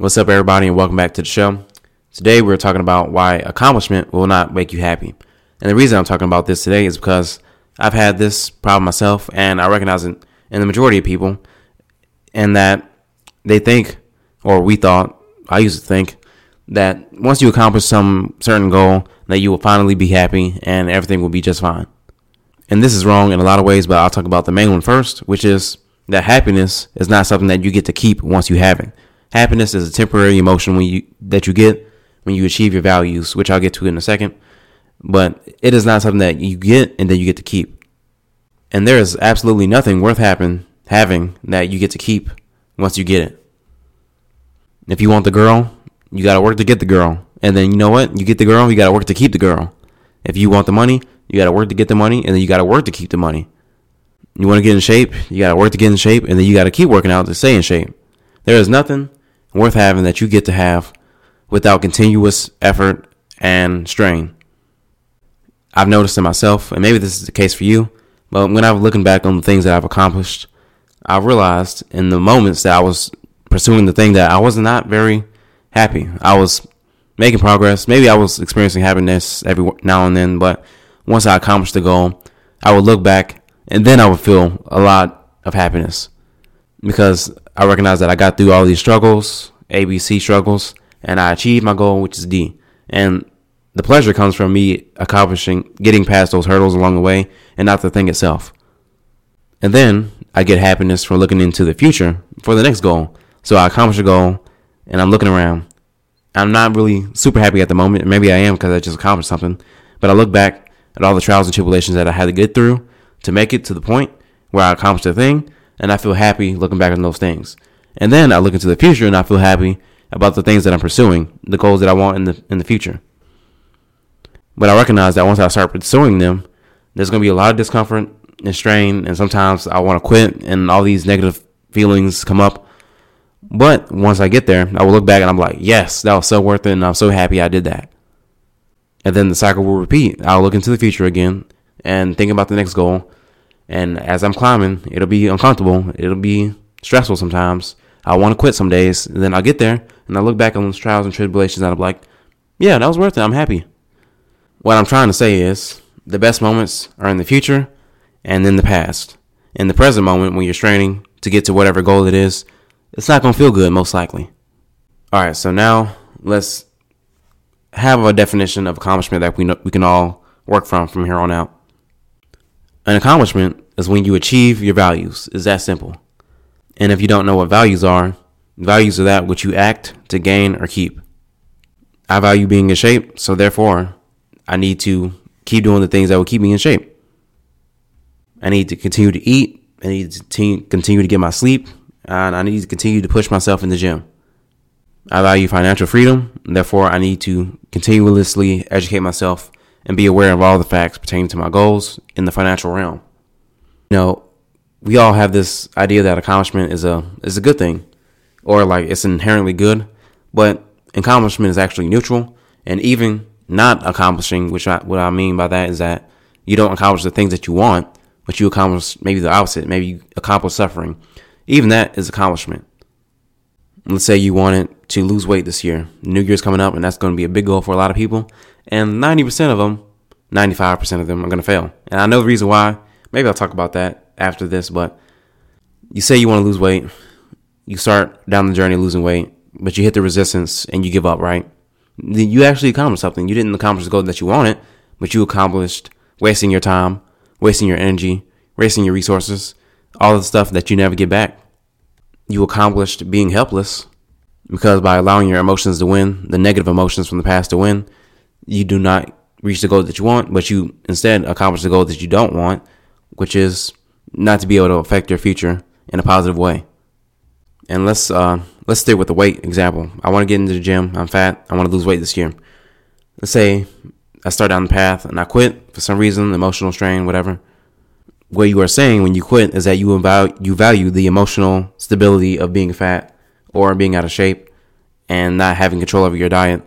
What's up, everybody, and welcome back to the show. Today, we're talking about why accomplishment will not make you happy. And the reason I'm talking about this today is because I've had this problem myself, and I recognize it in the majority of people, and that they think, or we thought, I used to think, that once you accomplish some certain goal, that you will finally be happy and everything will be just fine. And this is wrong in a lot of ways, but I'll talk about the main one first, which is that happiness is not something that you get to keep once you have it. Happiness is a temporary emotion when you that you get when you achieve your values, which I'll get to in a second. But it is not something that you get and that you get to keep. And there is absolutely nothing worth happen, having that you get to keep once you get it. If you want the girl, you got to work to get the girl. And then you know what? You get the girl, you got to work to keep the girl. If you want the money, you got to work to get the money, and then you got to work to keep the money. You want to get in shape, you got to work to get in shape, and then you got to keep working out to stay in shape. There is nothing worth having that you get to have without continuous effort and strain. I've noticed in myself, and maybe this is the case for you, but when I'm looking back on the things that I've accomplished, I realized in the moments that I was pursuing the thing that I was not very happy. I was making progress. Maybe I was experiencing happiness every now and then, but once I accomplished the goal, I would look back and then I would feel a lot of happiness because I recognize that I got through all these struggles, ABC struggles, and I achieved my goal, which is D. And the pleasure comes from me accomplishing, getting past those hurdles along the way, and not the thing itself. And then I get happiness for looking into the future for the next goal. So I accomplish a goal, and I'm looking around. I'm not really super happy at the moment. Maybe I am because I just accomplished something. But I look back at all the trials and tribulations that I had to get through to make it to the point where I accomplished a thing, and I feel happy looking back on those things. And then I look into the future and I feel happy about the things that I'm pursuing, the goals that I want in the in the future. But I recognize that once I start pursuing them, there's going to be a lot of discomfort and strain, and sometimes I want to quit, and all these negative feelings come up. But once I get there, I will look back and I'm like, yes, that was so worth it, and I'm so happy I did that. And then the cycle will repeat. I'll look into the future again and think about the next goal. And as I'm climbing, it'll be uncomfortable. It'll be stressful sometimes. I want to quit some days. And then I'll get there and I look back on those trials and tribulations and I'm like, yeah, that was worth it. I'm happy. What I'm trying to say is the best moments are in the future and in the past. In the present moment, when you're straining to get to whatever goal it is, it's not going to feel good, most likely. All right, so now let's have a definition of accomplishment that we know, we can all work from from here on out. An accomplishment is when you achieve your values. Is that simple? And if you don't know what values are, values are that which you act to gain or keep. I value being in shape, so therefore, I need to keep doing the things that will keep me in shape. I need to continue to eat. I need to continue to get my sleep. And I need to continue to push myself in the gym. I value financial freedom. Therefore, I need to continuously educate myself and be aware of all the facts pertaining to my goals in the financial realm. You know, we all have this idea that accomplishment is a is a good thing, or like it's inherently good, but accomplishment is actually neutral, and even not accomplishing, which I, what I mean by that is that you don't accomplish the things that you want, but you accomplish maybe the opposite. Maybe you accomplish suffering. Even that is accomplishment. Let's say you wanted to lose weight this year. New Year's coming up, and that's going to be a big goal for a lot of people. And 90% of them, 95% of them are going to fail. And I know the reason why. Maybe I'll talk about that after this, but you say you want to lose weight. You start down the journey losing weight, but you hit the resistance and you give up, right? You actually accomplished something. You didn't accomplish the goal that you wanted, but you accomplished wasting your time, wasting your energy, wasting your resources, all the stuff that you never get back. You accomplished being helpless because by allowing your emotions to win, the negative emotions from the past to win, you do not reach the goal that you want, but you instead accomplish the goal that you don't want, which is not to be able to affect your future in a positive way. And let's uh, let's stay with the weight example. I want to get into the gym. I'm fat. I want to lose weight this year. Let's say I start down the path and I quit for some reason, emotional strain, whatever. What you are saying when you quit is that you value you value the emotional stability of being fat or being out of shape and not having control over your diet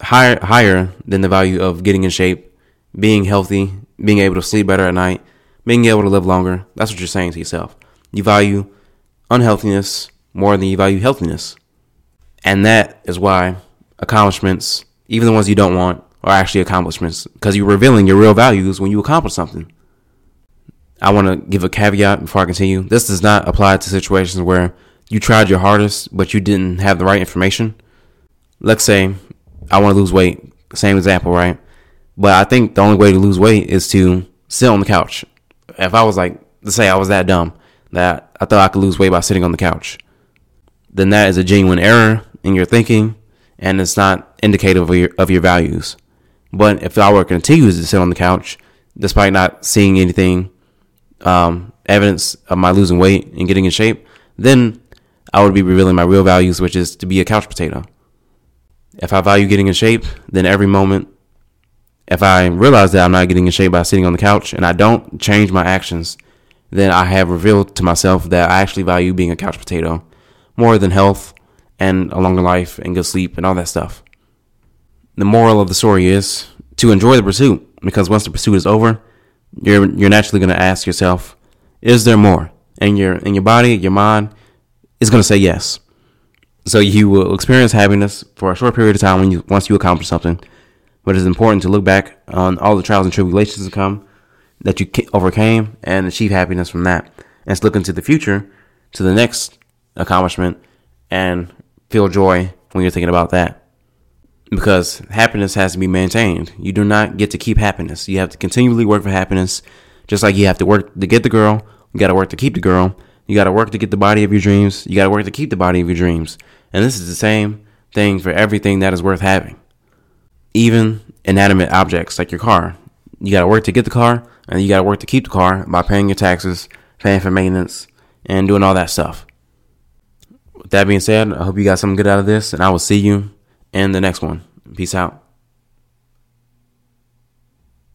higher higher than the value of getting in shape, being healthy, being able to sleep better at night, being able to live longer. That's what you're saying to yourself. You value unhealthiness more than you value healthiness. And that is why accomplishments, even the ones you don't want, are actually accomplishments because you're revealing your real values when you accomplish something. I want to give a caveat before I continue. This does not apply to situations where you tried your hardest, but you didn't have the right information. Let's say I want to lose weight. Same example, right? But I think the only way to lose weight is to sit on the couch. If I was like, say I was that dumb that I thought I could lose weight by sitting on the couch, then that is a genuine error in your thinking and it's not indicative of your, of your values. But if I were to continue to sit on the couch, despite not seeing anything, um, evidence of my losing weight and getting in shape, then I would be revealing my real values, which is to be a couch potato. If I value getting in shape, then every moment, if I realize that I'm not getting in shape by sitting on the couch and I don't change my actions, then I have revealed to myself that I actually value being a couch potato more than health and a longer life and good sleep and all that stuff. The moral of the story is to enjoy the pursuit because once the pursuit is over, you're you're naturally going to ask yourself, is there more? And your in your body, your mind is going to say yes. So you will experience happiness for a short period of time when you once you accomplish something. But it's important to look back on all the trials and tribulations that come that you overcame and achieve happiness from that. And to look into the future to the next accomplishment and feel joy when you're thinking about that. Because happiness has to be maintained. You do not get to keep happiness. You have to continually work for happiness. Just like you have to work to get the girl, you got to work to keep the girl. You got to work to get the body of your dreams. You got to work to keep the body of your dreams. And this is the same thing for everything that is worth having. Even inanimate objects like your car. You got to work to get the car, and you got to work to keep the car by paying your taxes, paying for maintenance, and doing all that stuff. With that being said, I hope you got something good out of this, and I will see you in the next one. Peace out.